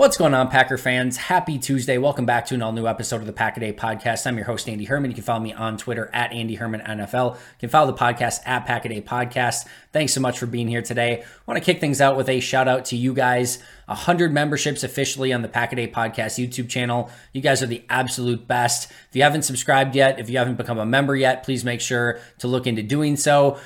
What's going on, Packer fans? Happy Tuesday. Welcome back to an all new episode of the Pack a Day podcast. I'm your host, Andy Herman. You can follow me on Twitter at Andy Herman NFL. You can follow the podcast at Pack a Day Podcast. Thanks so much for being here today. I want to kick things out with a shout out to you guys. 100 memberships officially on the Pack a Day Podcast YouTube channel. You guys are the absolute best. If you haven't subscribed yet, if you haven't become a member yet, please make sure to look into doing so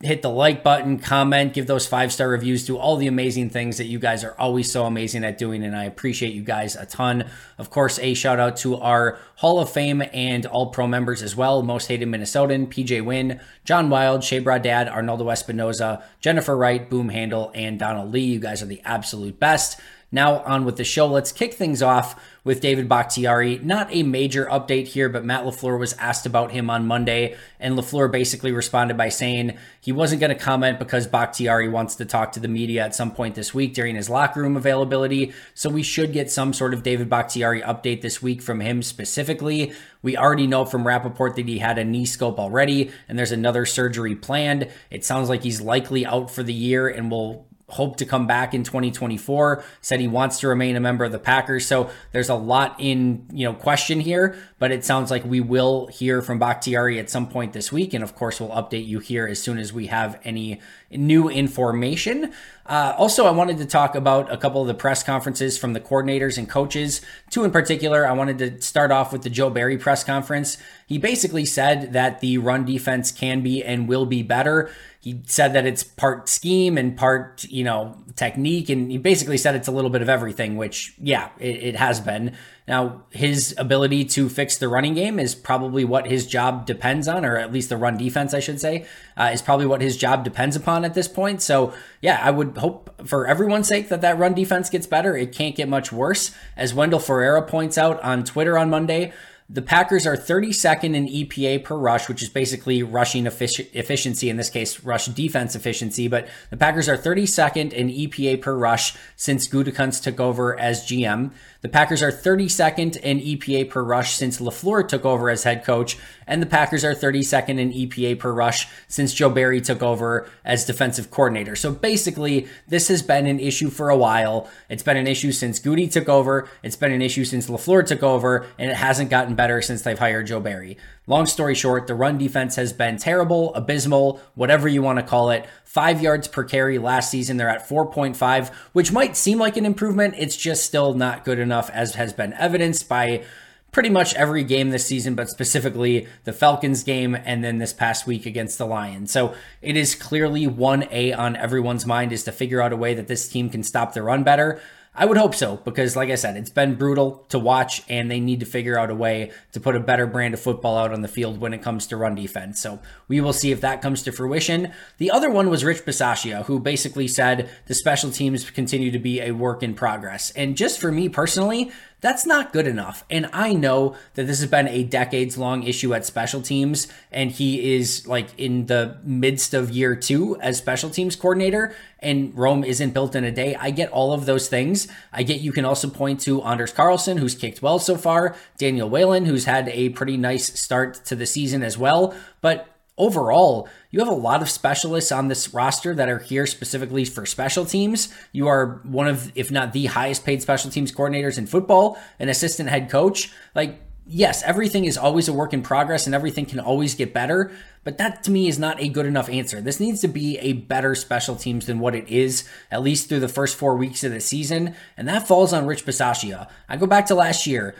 hit the like button, comment, give those five star reviews, do all the amazing things that you guys are always so amazing at doing. And I appreciate you guys a ton. Of course, a shout out to our Hall of Fame and All Pro members as well Most Hated Minnesotan, PJ Wynn, John Wild, Shea Dad, Arnaldo Espinoza, Jennifer Wright, Boom Handle, and Donald Lee. You guys are the absolute best. Now, on with the show. Let's kick things off with David Bakhtiari. Not a major update here, but Matt LaFleur was asked about him on Monday, and LaFleur basically responded by saying he wasn't going to comment because Bakhtiari wants to talk to the media at some point this week during his locker room availability. So we should get some sort of David Bakhtiari update this week from him specifically. We already know from Rapoport that he had a knee scope already, and there's another surgery planned. It sounds like he's likely out for the year and will hope to come back in 2024 said he wants to remain a member of the packers. So there's a lot in you know question here but it sounds like we will hear from bakhtiari at some point this week. And of course we'll update you here as soon as we have any new information. Uh, also i wanted to talk about a couple of the press conferences from the coordinators and coaches. Two in particular i wanted to start off with the joe barry press conference. He basically said that the run defense can be and will be better he said that it's part scheme and part, you know, technique. And he basically said it's a little bit of everything, which, yeah, it, it, has been. Now, his ability to fix the running game is probably what his job depends on, or at least the run defense, I should say, uh, is probably what his job depends upon at this point. So, yeah, I would hope for everyone's sake that that run defense gets better. It can't get much worse. As Wendell Ferreira points out on Twitter on Monday, the Packers are 32nd in EPA per rush, which is basically rushing effic- efficiency, in this case, rush defense efficiency. But the Packers are 32nd in EPA per rush since Gutekunst took over as GM. The Packers are 32nd in EPA per rush since LaFleur took over as head coach, and the Packers are 32nd in EPA per rush since Joe Barry took over as defensive coordinator. So basically, this has been an issue for a while. It's been an issue since Goody took over, it's been an issue since LaFleur took over, and it hasn't gotten better since they've hired Joe Barry. Long story short, the run defense has been terrible, abysmal, whatever you want to call it. Five yards per carry last season. They're at 4.5, which might seem like an improvement. It's just still not good enough, as has been evidenced by pretty much every game this season, but specifically the Falcons game and then this past week against the Lions. So it is clearly 1A on everyone's mind is to figure out a way that this team can stop the run better. I would hope so because, like I said, it's been brutal to watch, and they need to figure out a way to put a better brand of football out on the field when it comes to run defense. So we will see if that comes to fruition. The other one was Rich Bisaccia, who basically said the special teams continue to be a work in progress. And just for me personally, that's not good enough. And I know that this has been a decades long issue at special teams, and he is like in the midst of year two as special teams coordinator, and Rome isn't built in a day. I get all of those things. I get you can also point to Anders Carlson, who's kicked well so far, Daniel Whelan, who's had a pretty nice start to the season as well. But overall, you have a lot of specialists on this roster that are here specifically for special teams. You are one of, if not the highest paid special teams coordinators in football, an assistant head coach. Like, yes, everything is always a work in progress and everything can always get better, but that to me is not a good enough answer. This needs to be a better special teams than what it is, at least through the first four weeks of the season, and that falls on Rich Bisaccia. I go back to last year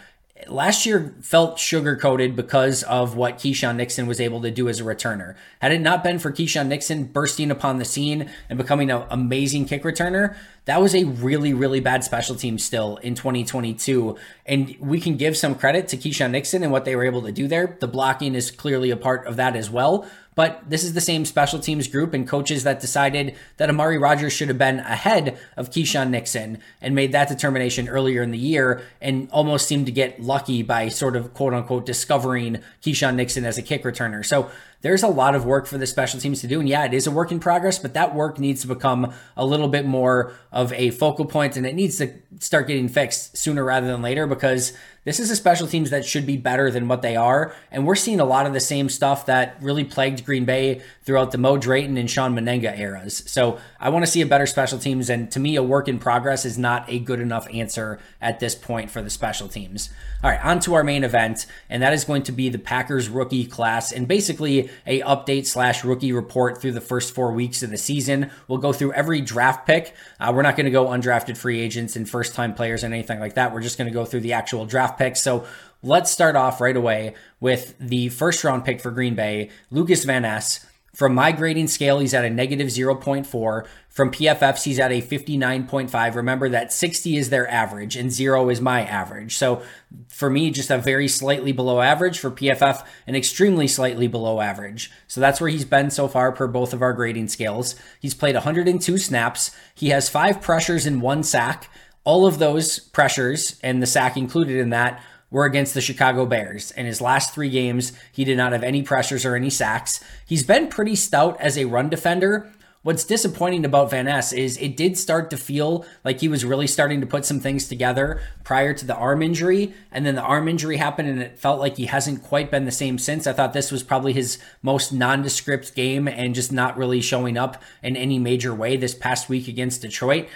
last year felt sugar coated because of what Keisean Nixon was able to do as a returner. Had it not been for Keisean Nixon bursting upon the scene and becoming an amazing kick returner, that was a really, really bad special team still in 2022. And we can give some credit to Keisean Nixon and what they were able to do there. The blocking is clearly a part of that as well. But this is the same special teams group and coaches that decided that Amari Rogers should have been ahead of Keisean Nixon and made that determination earlier in the year and almost seemed to get lucky by sort of quote unquote discovering Keisean Nixon as a kick returner. So there's a lot of work for the special teams to do. And yeah, it is a work in progress, but that work needs to become a little bit more of a focal point and it needs to start getting fixed sooner rather than later because this is a special teams that should be better than what they are. And we're seeing a lot of the same stuff that really plagued Green Bay throughout the Mo Drayton and Shawn Mennenga eras. So I want to see a better special teams. And to me, a work in progress is not a good enough answer at this point for the special teams. All right, on to our main event, and that is going to be the Packers rookie class and basically a update slash rookie report through the first four weeks of the season. We'll go through every draft pick. Uh, we're not going to go undrafted free agents and first time players and anything like that. We're just going to go through the actual draft picks. So let's start off right away with the first round pick for Green Bay, Lucas Van Ness. From my grading scale, he's at a negative 0.4. From PFFs, he's at a 59.5. Remember that 60 is their average and zero is my average. So for me, just a very slightly below average. For PFF, an extremely slightly below average. So that's where he's been so far per both of our grading scales. He's played 102 snaps. He has five pressures and one sack. All of those pressures and the sack included in that were against the Chicago Bears. In his last three games, he did not have any pressures or any sacks. He's been pretty stout as a run defender. What's disappointing about Van Ness is it did start to feel like he was really starting to put some things together prior to the arm injury. And then the arm injury happened and it felt like he hasn't quite been the same since. I thought this was probably his most nondescript game and just not really showing up in any major way this past week against Detroit.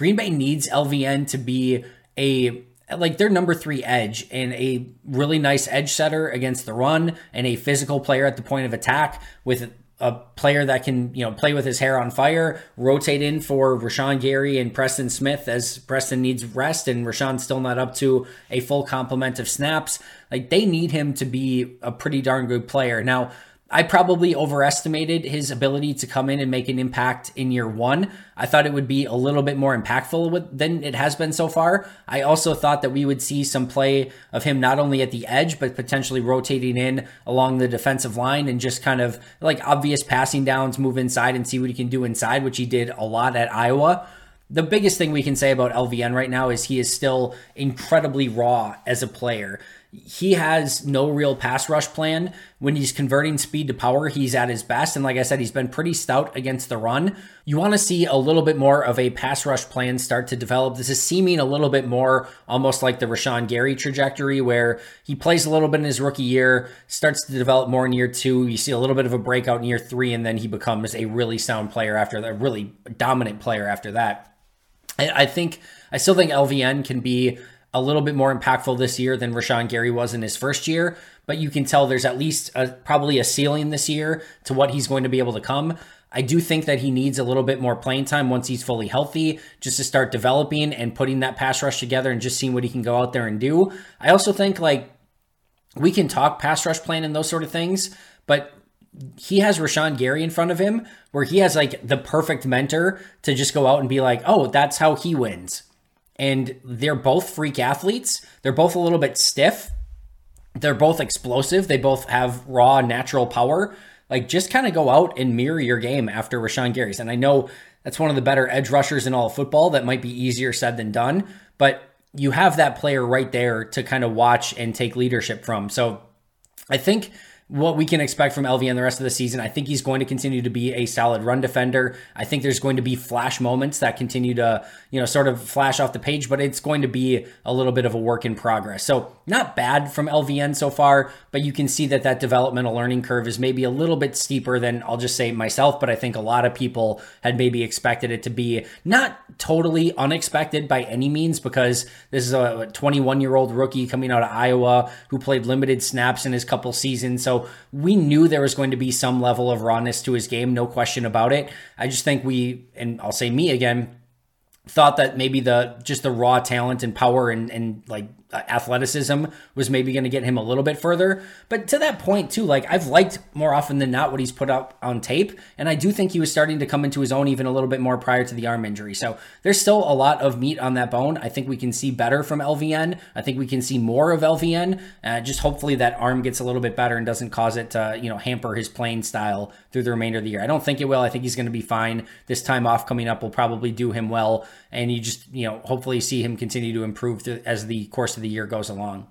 Green Bay needs LVN to be a like their number three edge and a really nice edge setter against the run and a physical player at the point of attack with a player that can, you know, play with his hair on fire, rotate in for Rashan Gary and Preston Smith as Preston needs rest and Rashan's still not up to a full complement of snaps. Like they need him to be a pretty darn good player. Now, I probably overestimated his ability to come in and make an impact in year one. I thought it would be a little bit more impactful with, than it has been so far. I also thought that we would see some play of him not only at the edge, but potentially rotating in along the defensive line and just kind of like obvious passing downs, move inside and see what he can do inside, which he did a lot at Iowa the biggest thing we can say about LVN right now is he is still incredibly raw as a player he has no real pass rush plan. When he's converting speed to power, he's at his best. And like I said, he's been pretty stout against the run. You want to see a little bit more of a pass rush plan start to develop. This is seeming a little bit more almost like the Rashan Gary trajectory, where he plays a little bit in his rookie year, starts to develop more in year two. You see a little bit of a breakout in year three, and then he becomes a really sound player after that, really dominant player after that. I, I think, I still think LVN can be a little bit more impactful this year than Rashan Gary was in his first year, but you can tell there's at least a, probably a ceiling this year to what he's going to be able to come. I do think that he needs a little bit more playing time once he's fully healthy, just to start developing and putting that pass rush together and just seeing what he can go out there and do. I also think like we can talk pass rush plan and those sort of things, but he has Rashan Gary in front of him where he has like the perfect mentor to just go out and be like, oh, that's how he wins and they're both freak athletes. They're both a little bit stiff. They're both explosive. They both have raw natural power. Like just kind of go out and mirror your game after Rashan Gary's. And I know that's one of the better edge rushers in all of football. That might be easier said than done, but you have that player right there to kind of watch and take leadership from. So I think what we can expect from LVN the rest of the season. I think he's going to continue to be a solid run defender. I think there's going to be flash moments that continue to, you know, sort of flash off the page, but it's going to be a little bit of a work in progress. So, not bad from LVN so far, but you can see that that developmental learning curve is maybe a little bit steeper than I'll just say myself, but I think a lot of people had maybe expected it to be not totally unexpected by any means because this is a 21 year old rookie coming out of Iowa who played limited snaps in his couple seasons. So, we knew there was going to be some level of rawness to his game, no question about it. I just think we, and I'll say me again, thought that maybe the just the raw talent and power and, and like athleticism was maybe going to get him a little bit further. But to that point, too, like I've liked more often than not what he's put up on tape. And I do think he was starting to come into his own even a little bit more prior to the arm injury. So there's still a lot of meat on that bone. I think we can see better from LVN. I think we can see more of LVN. Uh, just hopefully that arm gets a little bit better and doesn't cause it to, you know, hamper his playing style through the remainder of the year. I don't think it will. I think he's going to be fine. This time off coming up will probably do him well. And you just, you know, hopefully see him continue to improve as the course of the year goes along.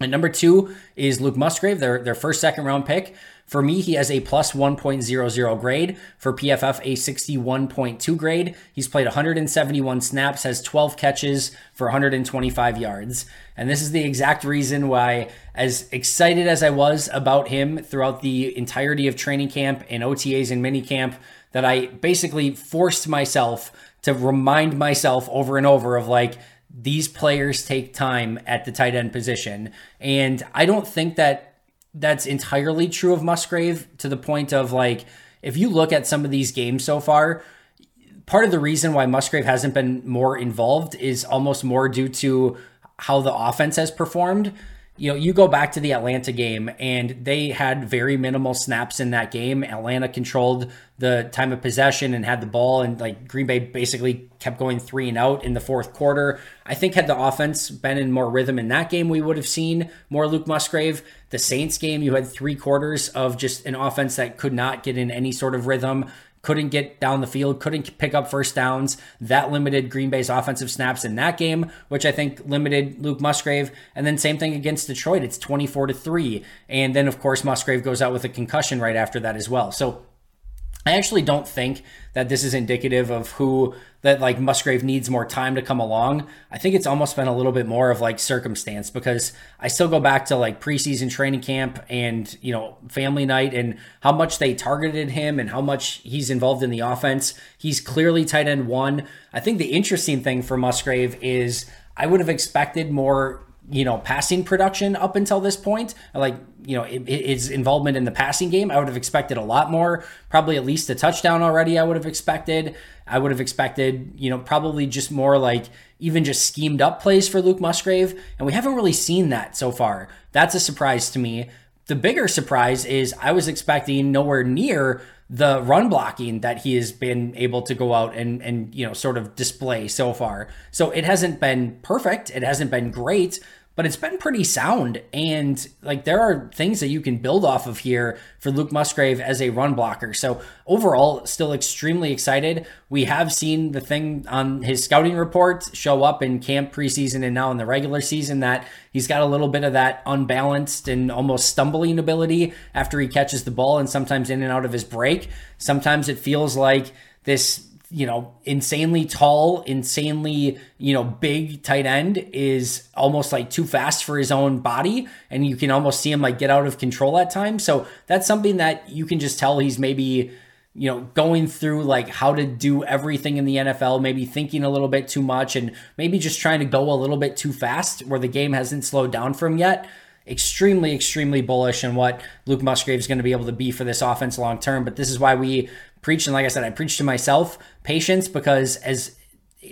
And number two is Luke Musgrave, their, their first second round pick. For me, he has a plus 1.00 grade. For PFF, a 61.2 grade. He's played 171 snaps, has 12 catches for 125 yards. And this is the exact reason why, as excited as I was about him throughout the entirety of training camp and OTAs and minicamp, that I basically forced myself to remind myself over and over of like, these players take time at the tight end position. And I don't think that that's entirely true of Musgrave to the point of like, if you look at some of these games so far, part of the reason why Musgrave hasn't been more involved is almost more due to how the offense has performed you know, you go back to the Atlanta game and they had very minimal snaps in that game. Atlanta controlled the time of possession and had the ball, and like Green Bay basically kept going three and out in the fourth quarter. I think had the offense been in more rhythm in that game, we would have seen more Luke Musgrave. The Saints game, you had three quarters of just an offense that could not get in any sort of rhythm couldn't get down the field, couldn't pick up first downs. That limited Green Bay's offensive snaps in that game, which I think limited Luke Musgrave. And then same thing against Detroit. It's 24 to 3. And then of course Musgrave goes out with a concussion right after that as well. So I actually don't think that this is indicative of who that like Musgrave needs more time to come along. I think it's almost been a little bit more of like circumstance because I still go back to like preseason training camp and, you know, family night and how much they targeted him and how much he's involved in the offense. He's clearly tight end one. I think the interesting thing for Musgrave is I would have expected more you know, passing production up until this point. Like, you know, his involvement in the passing game, I would have expected a lot more. Probably at least a touchdown already, I would have expected. I would have expected, you know, probably just more like even just schemed up plays for Luke Musgrave. And we haven't really seen that so far. That's a surprise to me. The bigger surprise is I was expecting nowhere near the run blocking that he has been able to go out and and you know sort of display so far. So it hasn't been perfect, it hasn't been great, but it's been pretty sound. And like there are things that you can build off of here for Luke Musgrave as a run blocker. So overall, still extremely excited. We have seen the thing on his scouting report show up in camp preseason and now in the regular season that he's got a little bit of that unbalanced and almost stumbling ability after he catches the ball and sometimes in and out of his break. Sometimes it feels like this you know, insanely tall, insanely, you know, big tight end is almost like too fast for his own body. And you can almost see him like get out of control at times. So that's something that you can just tell he's maybe, you know, going through like how to do everything in the NFL, maybe thinking a little bit too much and maybe just trying to go a little bit too fast where the game hasn't slowed down for him yet extremely, extremely bullish on what Luke Musgrave is going to be able to be for this offense long term. But this is why we preached, and like I said, I preached to myself patience because as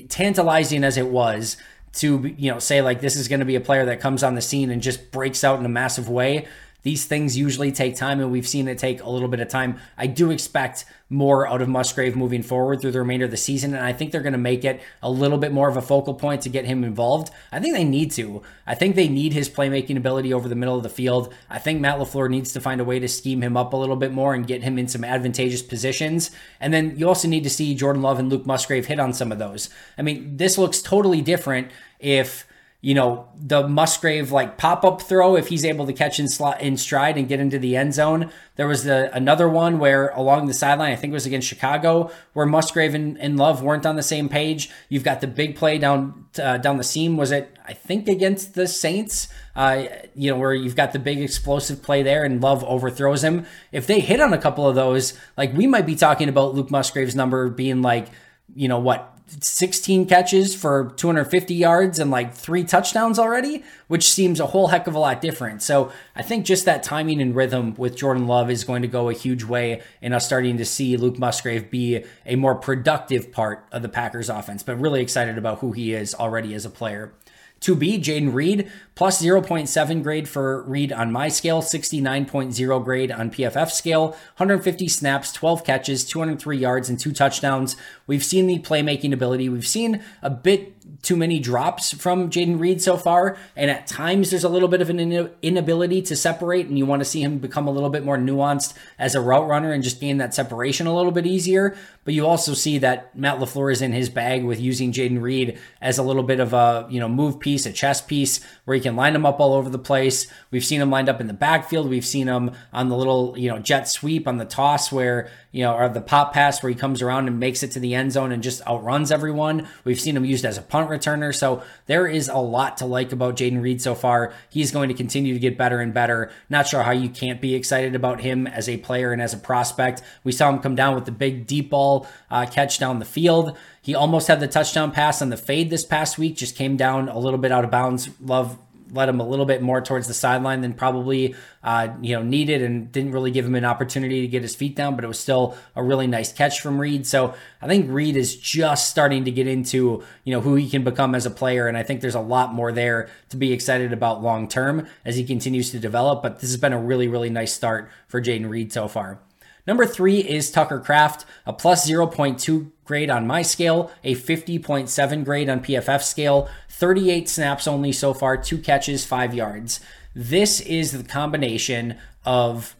tantalizing as it was to you know say like this is going to be a player that comes on the scene and just breaks out in a massive way these things usually take time, and we've seen it take a little bit of time. I do expect more out of Musgrave moving forward through the remainder of the season, and I think they're going to make it a little bit more of a focal point to get him involved. I think they need to. I think they need his playmaking ability over the middle of the field. I think Matt LaFleur needs to find a way to scheme him up a little bit more and get him in some advantageous positions. And then you also need to see Jordan Love and Luke Musgrave hit on some of those. I mean, this looks totally different if you know, the Musgrave like pop up throw if he's able to catch in slot in stride and get into the end zone. There was the another one where along the sideline, I think it was against Chicago, where Musgrave and, and Love weren't on the same page. You've got the big play down uh, down the seam. Was it I think against the Saints? Uh, you know, where you've got the big explosive play there and Love overthrows him. If they hit on a couple of those, like we might be talking about Luke Musgrave's number being like, you know what, 16 catches for 250 yards and like three touchdowns already, which seems a whole heck of a lot different. So I think just that timing and rhythm with Jordan Love is going to go a huge way in us starting to see Luke Musgrave be a more productive part of the Packers offense, but really excited about who he is already as a player. To be Jayden Reed, plus 0.7 grade for Reed on my scale, 69.0 grade on PFF scale, 150 snaps, 12 catches, 203 yards, and two touchdowns. We've seen the playmaking ability. We've seen a bit too many drops from Jayden Reed so far. And at times there's a little bit of an inability to separate, and you want to see him become a little bit more nuanced as a route runner and just gain that separation a little bit easier. But you also see that Matt LaFleur is in his bag with using Jayden Reed as a little bit of a, you know, move piece, a chess piece where he can line them up all over the place. We've seen him lined up in the backfield. We've seen him on the little, you know, jet sweep on the toss where, you know, or the pop pass where he comes around and makes it to the end zone and just outruns everyone. We've seen him used as a punt returner. So there is a lot to like about Jayden Reed so far. He's going to continue to get better and better. Not sure how you can't be excited about him as a player and as a prospect. We saw him come down with the big deep ball uh, catch down the field. He almost had the touchdown pass on the fade this past week, just came down a little bit out of bounds. Love led him a little bit more towards the sideline than probably uh, you know needed, and didn't really give him an opportunity to get his feet down. But it was still a really nice catch from Reed. So I think Reed is just starting to get into you know who he can become as a player, and I think there's a lot more there to be excited about long term as he continues to develop. But this has been a really really nice start for Jayden Reed so far. Number three is Tucker Kraft, a plus 0.2 grade on my scale, a 50.7 grade on PFF scale, 38 snaps only so far, two catches, five yards. This is the combination of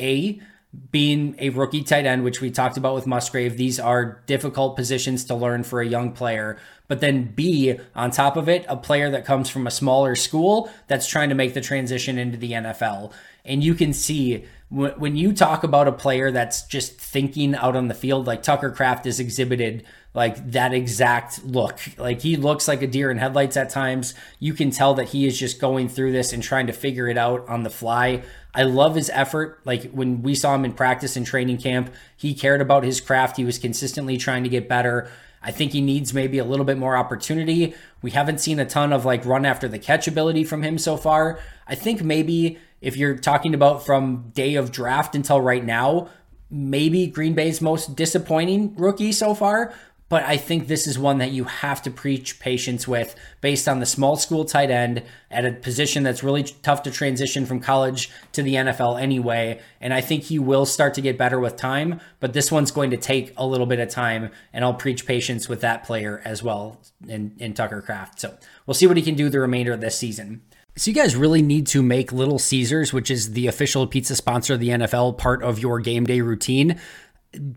A, being a rookie tight end, which we talked about with Musgrave. These are difficult positions to learn for a young player. But then B, on top of it, a player that comes from a smaller school that's trying to make the transition into the NFL. And you can see when you talk about a player that's just thinking out on the field, like Tucker Kraft is exhibited like that exact look. Like he looks like a deer in headlights at times. You can tell that he is just going through this and trying to figure it out on the fly. I love his effort. Like when we saw him in practice and training camp, he cared about his craft. He was consistently trying to get better. I think he needs maybe a little bit more opportunity. We haven't seen a ton of like run after the catch ability from him so far. I think maybe if you're talking about from day of draft until right now, maybe Green Bay's most disappointing rookie so far. But I think this is one that you have to preach patience with based on the small school tight end at a position that's really tough to transition from college to the NFL anyway. And I think he will start to get better with time, but this one's going to take a little bit of time. And I'll preach patience with that player as well in, in Tucker Kraft. So we'll see what he can do the remainder of this season. So you guys really need to make Little Caesars, which is the official pizza sponsor of the NFL, part of your game day routine.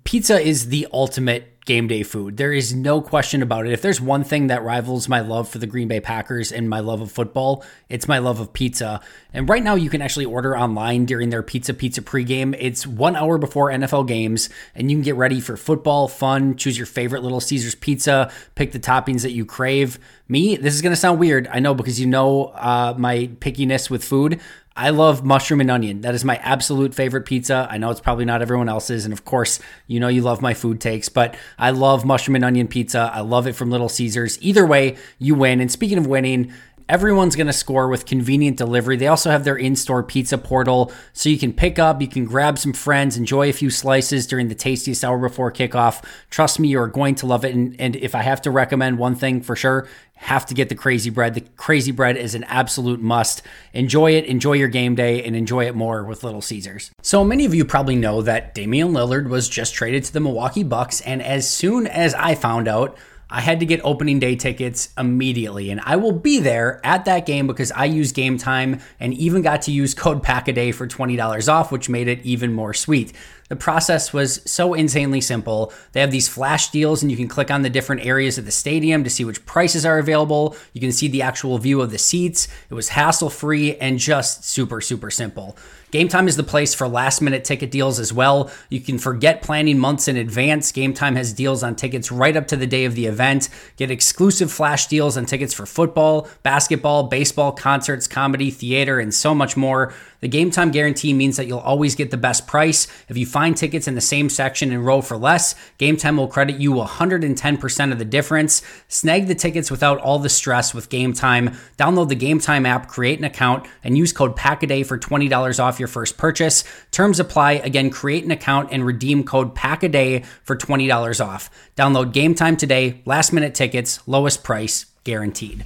Pizza is the ultimate game day food. There is no question about it. If there's one thing that rivals my love for the Green Bay Packers and my love of football, it's my love of pizza. And right now, you can actually order online during their Pizza Pizza pregame. It's one hour before NFL games, and you can get ready for football, fun, choose your favorite Little Caesars pizza, pick the toppings that you crave. Me, this is going to sound weird, I know, because you know uh, my pickiness with food. I love mushroom and onion. That is my absolute favorite pizza. I know it's probably not everyone else's. And of course, you know you love my food takes, but I love mushroom and onion pizza. I love it from Little Caesars. Either way, you win. And speaking of winning, Everyone's going to score with convenient delivery. They also have their in store pizza portal so you can pick up, you can grab some friends, enjoy a few slices during the tastiest hour before kickoff. Trust me, you're going to love it. And, and if I have to recommend one thing for sure, have to get the crazy bread. The crazy bread is an absolute must. Enjoy it, enjoy your game day, and enjoy it more with Little Caesars. So, many of you probably know that Damian Lillard was just traded to the Milwaukee Bucks, and as soon as I found out, I had to get opening day tickets immediately, and I will be there at that game because I use Game Time and even got to use code PACKADAY for $20 off, which made it even more sweet. The process was so insanely simple. They have these flash deals, and you can click on the different areas of the stadium to see which prices are available. You can see the actual view of the seats. It was hassle free and just super, super simple. Game Time is the place for last minute ticket deals as well. You can forget planning months in advance. Game Time has deals on tickets right up to the day of the event. Get exclusive flash deals on tickets for football, basketball, baseball, concerts, comedy, theater, and so much more. The game time guarantee means that you'll always get the best price. If you find tickets in the same section and row for less, Game Time will credit you 110% of the difference. Snag the tickets without all the stress with Game Time. Download the Game Time app, create an account, and use code PACKADAY for $20 off your first purchase. Terms apply. Again, create an account and redeem code PACKADAY for $20 off. Download Game Time today. Last minute tickets, lowest price guaranteed.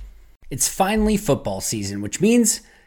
It's finally football season, which means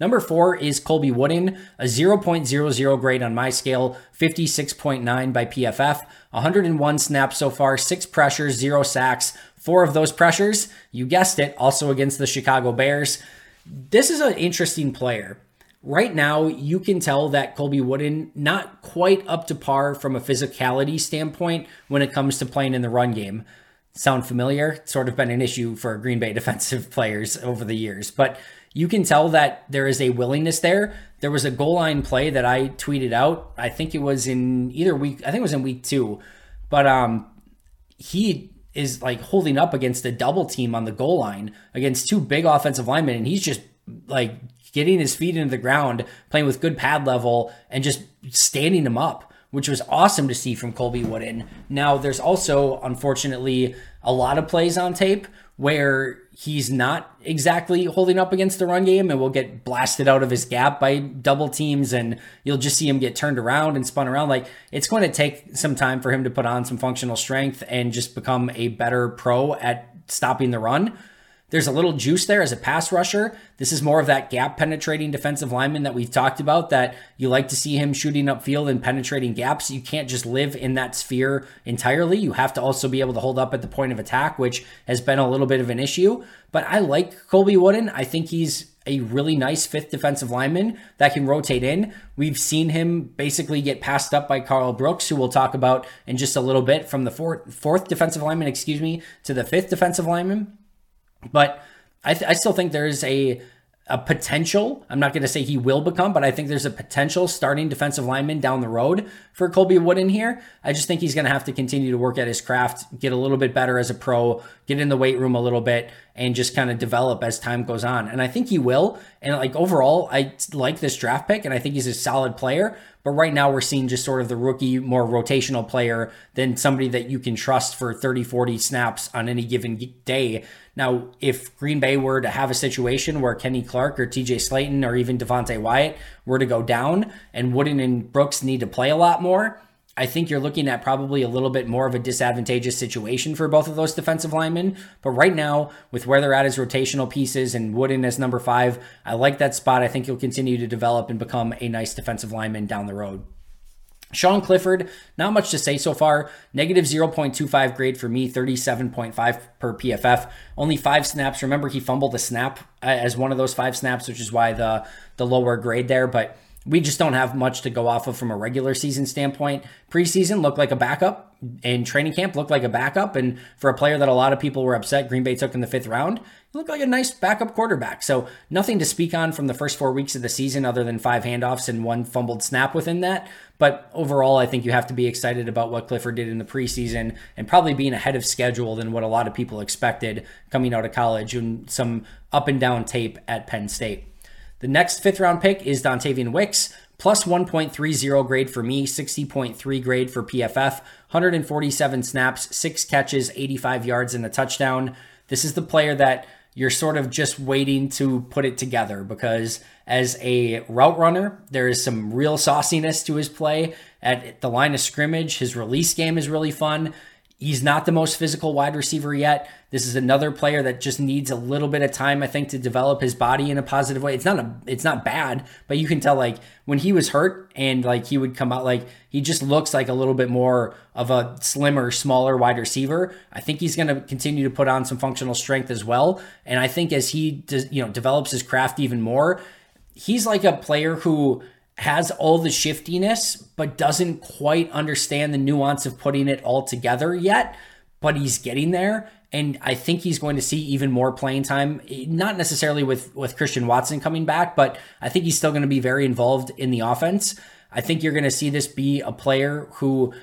Number four is Colby Wooden, a 0.00 grade on my scale, 56.9 by PFF, 101 snaps so far, six pressures, zero sacks, four of those pressures, you guessed it, also against the Chicago Bears. This is an interesting player. Right now, you can tell that Colby Wooden not quite up to par from a physicality standpoint when it comes to playing in the run game. Sound familiar? sort of been an issue for Green Bay defensive players over the years, but you can tell that there is a willingness there. There was a goal line play that I tweeted out. I think it was in either week, I think it was in week two, but um, he is like holding up against a double team on the goal line against two big offensive linemen, and he's just like getting his feet into the ground, playing with good pad level, and just standing them up, which was awesome to see from Colby Wooden. Now, there's also, unfortunately, a lot of plays on tape where he's not exactly holding up against the run game and will get blasted out of his gap by double teams and you'll just see him get turned around and spun around. Like it's going to take some time for him to put on some functional strength and just become a better pro at stopping the run there's a little juice there as a pass rusher. This is more of that gap penetrating defensive lineman that we've talked about that you like to see him shooting upfield and penetrating gaps. You can't just live in that sphere entirely. You have to also be able to hold up at the point of attack, which has been a little bit of an issue. But I like Colby Wooden. I think he's a really nice fifth defensive lineman that can rotate in. We've seen him basically get passed up by Karl Brooks, who we'll talk about in just a little bit, from the fourth, fourth defensive lineman, excuse me, to the fifth defensive lineman. But I, th- I still think there's a a potential. I'm not going to say he will become, but I think there's a potential starting defensive lineman down the road for Colby Wooden here. I just think he's going to have to continue to work at his craft, get a little bit better as a pro, get in the weight room a little bit, and just kind of develop as time goes on. And I think he will. And like overall, I like this draft pick, and I think he's a solid player. But right now, we're seeing just sort of the rookie, more rotational player than somebody that you can trust for 30, 40 snaps on any given day. Now, if Green Bay were to have a situation where Kenny Clark or TJ Slaton or even Devonte Wyatt were to go down and Wooden and Brooks need to play a lot more, I think you're looking at probably a little bit more of a disadvantageous situation for both of those defensive linemen. But right now, with where they're at as rotational pieces and Wooden as number five, I like that spot. I think he'll continue to develop and become a nice defensive lineman down the road. Sean Clifford, not much to say so far. Negative 0.25 grade for me, 37.5 per PFF. Only five snaps. Remember, he fumbled a snap uh, as one of those five snaps, which is why the the lower grade there. But we just don't have much to go off of from a regular season standpoint. Preseason looked like a backup, and training camp looked like a backup. And for a player that a lot of people were upset Green Bay took in the fifth round, he looked like a nice backup quarterback. So nothing to speak on from the first four weeks of the season other than five handoffs and one fumbled snap within that. But overall, I think you have to be excited about what Clifford did in the preseason and probably being ahead of schedule than what a lot of people expected coming out of college and some up and down tape at Penn State. The next fifth round pick is Dontayvion Wicks, plus 1.30 grade for me, 60.3 grade for PFF, 147 snaps, six catches, 85 yards, and a touchdown. This is the player that you're sort of just waiting to put it together because as a route runner, there is some real sauciness to his play at the line of scrimmage. His release game is really fun He's not the most physical wide receiver yet. This is another player that just needs a little bit of time, I think, to develop his body in a positive way. It's not a, it's not bad, but you can tell like when he was hurt and like he would come out like he just looks like a little bit more of a slimmer, smaller wide receiver. I think he's going to continue to put on some functional strength as well, and I think as he does, you know develops his craft even more, he's like a player who has all the shiftiness, but doesn't quite understand the nuance of putting it all together yet. But he's getting there. And I think he's going to see even more playing time, not necessarily with, with Christian Watson coming back, but I think he's still going to be very involved in the offense. I think you're going to see this be a player who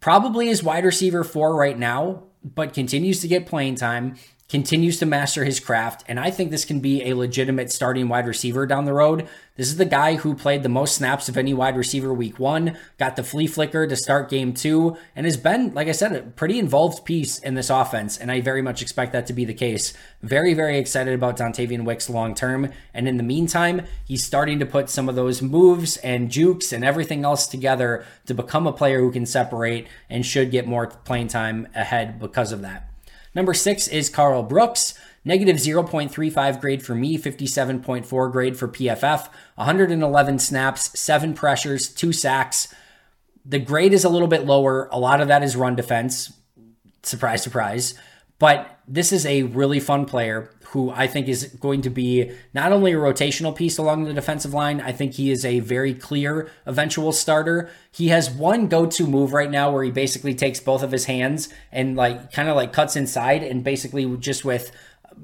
probably is wide receiver four right now, but continues to get playing time continues to master his craft, and I think this can be a legitimate starting wide receiver down the road. This is the guy who played the most snaps of any wide receiver week one, got the flea flicker to start game two, and has been, like I said, a pretty involved piece in this offense, and I very much expect that to be the case. Very, very excited about Dontayvion Wicks long term, and in the meantime, he's starting to put some of those moves and jukes and everything else together to become a player who can separate and should get more playing time ahead because of that. Number six is Karl Brooks. Negative 0.35 grade for me, 57.4 grade for PFF, 111 snaps, seven pressures, two sacks. The grade is a little bit lower. A lot of that is run defense. Surprise, surprise. But this is a really fun player who I think is going to be not only a rotational piece along the defensive line, I think he is a very clear eventual starter. He has one go to move right now where he basically takes both of his hands and like kind of like cuts inside and basically just with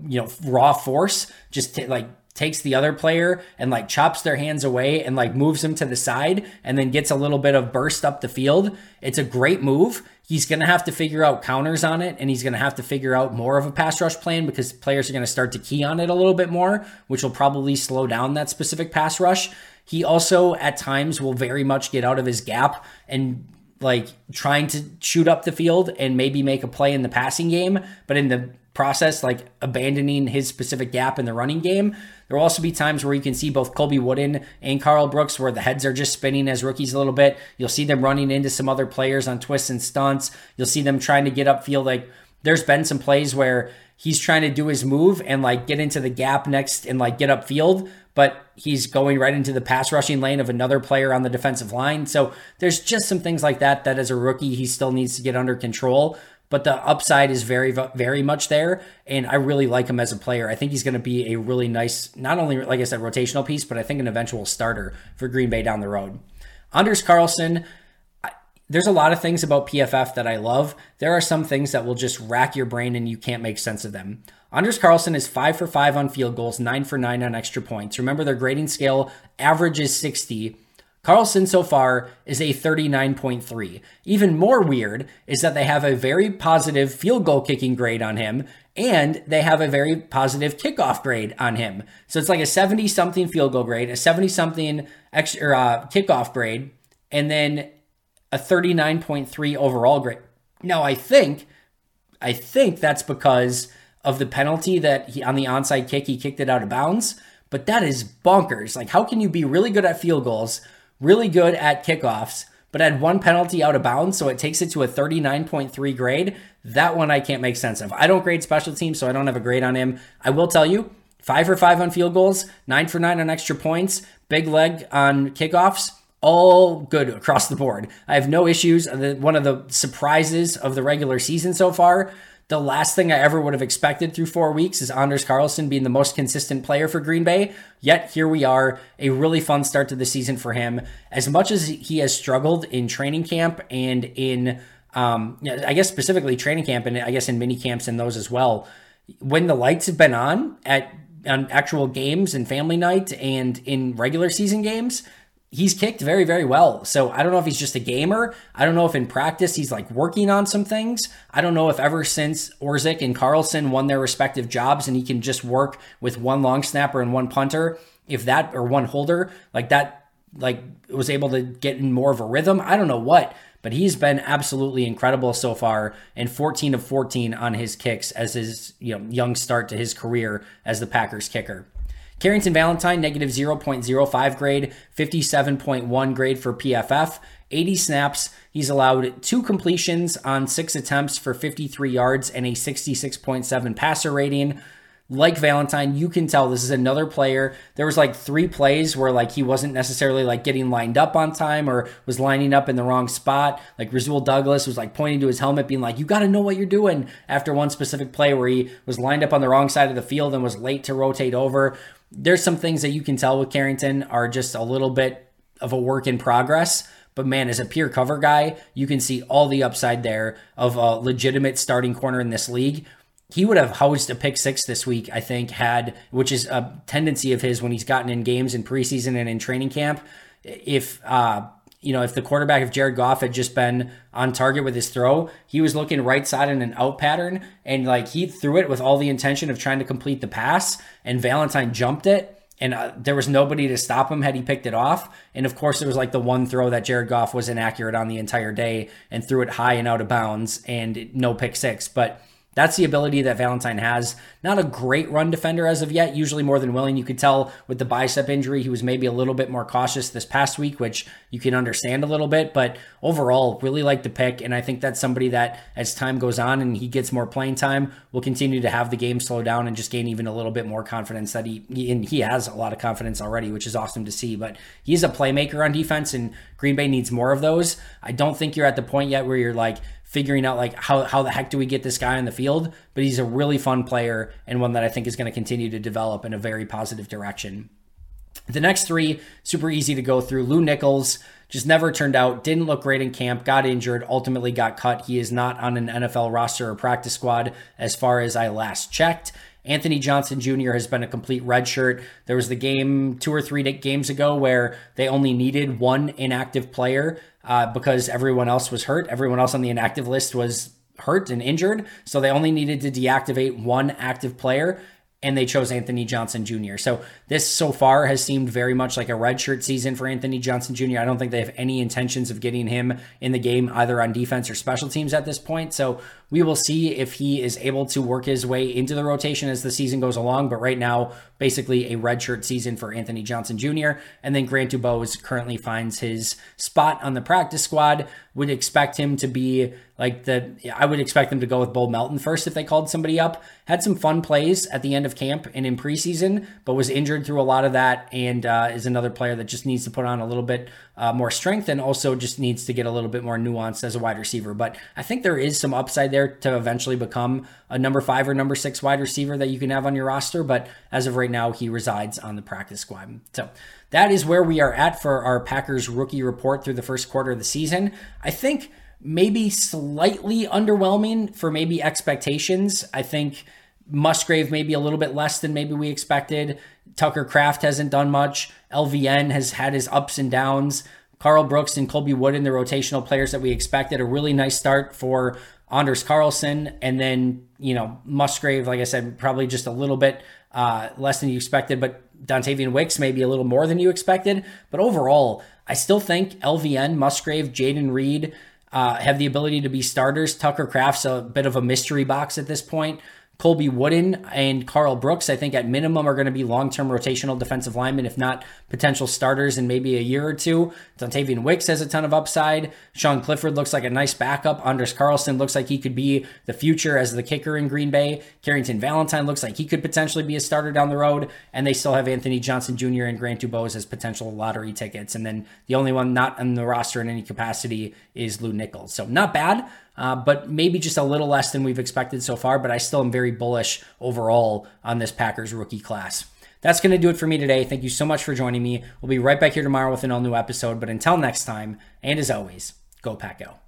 you know raw force just t- like takes the other player and like chops their hands away and like moves them to the side and then gets a little bit of burst up the field. It's a great move. He's going to have to figure out counters on it and he's going to have to figure out more of a pass rush plan because players are going to start to key on it a little bit more, which will probably slow down that specific pass rush. He also at times will very much get out of his gap and like trying to shoot up the field and maybe make a play in the passing game, but in the process, like abandoning his specific gap in the running game. There will also be times where you can see both Colby Wooden and Karl Brooks where the heads are just spinning as rookies a little bit. You'll see them running into some other players on twists and stunts. You'll see them trying to get upfield. Like there's been some plays where he's trying to do his move and like get into the gap next and like get upfield, but he's going right into the pass rushing lane of another player on the defensive line. So there's just some things like that that as a rookie he still needs to get under control but the upside is very, very much there. And I really like him as a player. I think he's going to be a really nice, not only, like I said, rotational piece, but I think an eventual starter for Green Bay down the road. Anders Carlson, there's a lot of things about PFF that I love. There are some things that will just rack your brain and you can't make sense of them. Anders Carlson is five for five on field goals, nine for nine on extra points. Remember, their grading scale average is 60. Carlson so far is a 39.3. Even more weird is that they have a very positive field goal kicking grade on him and they have a very positive kickoff grade on him. So it's like a 70 something field goal grade, a 70 something extra uh, kickoff grade, and then a 39.3 overall grade. Now I think I think that's because of the penalty that he on the onside kick he kicked it out of bounds, but that is bonkers. Like how can you be really good at field goals really good at kickoffs, but had one penalty out of bounds, so it takes it to a 39.3 grade. That one I can't make sense of. I don't grade special teams, so I don't have a grade on him. I will tell you, five for five on field goals, nine for nine on extra points, big leg on kickoffs. All good across the board. I have no issues. One of the surprises of the regular season so far the last thing I ever would have expected through four weeks is Anders Carlson being the most consistent player for Green Bay. Yet here we are, a really fun start to the season for him. As much as he has struggled in training camp and in, um, I guess specifically training camp and I guess in mini camps and those as well, when the lights have been on at on actual games and family night and in regular season games, he's kicked very, very well. So I don't know if he's just a gamer. I don't know if in practice he's like working on some things. I don't know if ever since Orzech and Carlson won their respective jobs and he can just work with one long snapper and one punter, if that or one holder, like that, like was able to get in more of a rhythm. I don't know what. But he's been absolutely incredible so far, and 14 of 14 on his kicks as his you know young start to his career as the Packers kicker. Carrington Valentine, negative 0.05 grade, 57.1 grade for PFF. 80 snaps. He's allowed two completions on six attempts for 53 yards and a 66.7 passer rating like Valentine, you can tell this is another player. There was like three plays where like he wasn't necessarily like getting lined up on time or was lining up in the wrong spot. Like Rasul Douglas was like pointing to his helmet, being like, "You got to know what you're doing." After one specific play where he was lined up on the wrong side of the field and was late to rotate over. There's some things that you can tell with Carrington are just a little bit of a work in progress. But man, as a pure cover guy, you can see all the upside there of a legitimate starting corner in this league he would have housed a pick six this week, I think, had, which is a tendency of his when he's gotten in games in preseason and in training camp. If, uh, you know, if the quarterback, if Jared Goff had just been on target with his throw, he was looking right side in an out pattern and like he threw it with all the intention of trying to complete the pass, and Valentine jumped it. And uh, there was nobody to stop him had he picked it off. And of course, it was like the one throw that Jared Goff was inaccurate on the entire day and threw it high and out of bounds and no pick six. But that's the ability that Valentine has. Not a great run defender as of yet, usually more than willing. You could tell with the bicep injury, he was maybe a little bit more cautious this past week, which you can understand a little bit. But overall, really like the pick. And I think that's somebody that, as time goes on and he gets more playing time, will continue to have the game slow down and just gain even a little bit more confidence that he, and he has a lot of confidence already, which is awesome to see. But he's a playmaker on defense, and Green Bay needs more of those. I don't think you're at the point yet where you're like, figuring out like how, how the heck do we get this guy on the field? But he's a really fun player and one that i think is going to continue to develop in a very positive direction. The next three super easy to go through. Lew nichols just never turned out didn't look great in camp got injured ultimately got cut. He is not on an nfl roster or practice squad as far as i last checked Anthony Johnson Jr. has been a complete redshirt. There was the game two or three games ago where they only needed one inactive player uh, because everyone else was hurt. Everyone else on the inactive list was hurt and injured. So they only needed to deactivate one active player and they chose Anthony Johnson Jr. So this so far has seemed very much like a redshirt season for Anthony Johnson Jr. I don't think they have any intentions of getting him in the game either on defense or special teams at this point. So we will see if he is able to work his way into the rotation as the season goes along. But right now, basically a redshirt season for Anthony Johnson Jr. And then Grant Dubose currently finds his spot on the practice squad. Would expect him to be like the I would expect them to go with Bo Melton first if they called somebody up. Had some fun plays at the end of camp and in preseason, but was injured through a lot of that, and uh, is another player that just needs to put on a little bit uh, more strength and also just needs to get a little bit more nuanced as a wide receiver. But I think there is some upside there to eventually become a number five or number six wide receiver that you can have on your roster. But as of right now, he resides on the practice squad. So that is where we are at for our Packers rookie report through the first quarter of the season. I think maybe slightly underwhelming for maybe expectations. I think Musgrave maybe a little bit less than maybe we expected. Tucker Kraft hasn't done much. LVN has had his ups and downs. Karl Brooks and Colby Wood Wooden, the rotational players that we expected. A really nice start for Anders Carlson. And then, you know, Musgrave, like I said, probably just a little bit uh, less than you expected. But Dontayvion Wicks maybe a little more than you expected. But overall, I still think LVN, Musgrave, Jayden Reed, uh, have the ability to be starters. Tucker Kraft's a bit of a mystery box at this point. Colby Wooden and Karl Brooks, I think at minimum are going to be long-term rotational defensive linemen, if not potential starters in maybe a year or two. Dontayvion Wicks has a ton of upside. Sean Clifford looks like a nice backup. Anders Carlson looks like he could be the future as the kicker in Green Bay. Carrington Valentine looks like he could potentially be a starter down the road. And they still have Anthony Johnson Jr. and Grant Dubose as potential lottery tickets. And then the only one not on the roster in any capacity is Lew Nichols. So not bad uh, but maybe just a little less than we've expected so far. But I still am very bullish overall on this Packers rookie class. That's going to do it for me today. Thank you so much for joining me. We'll be right back here tomorrow with an all new episode. But until next time, and as always, go Pack Go.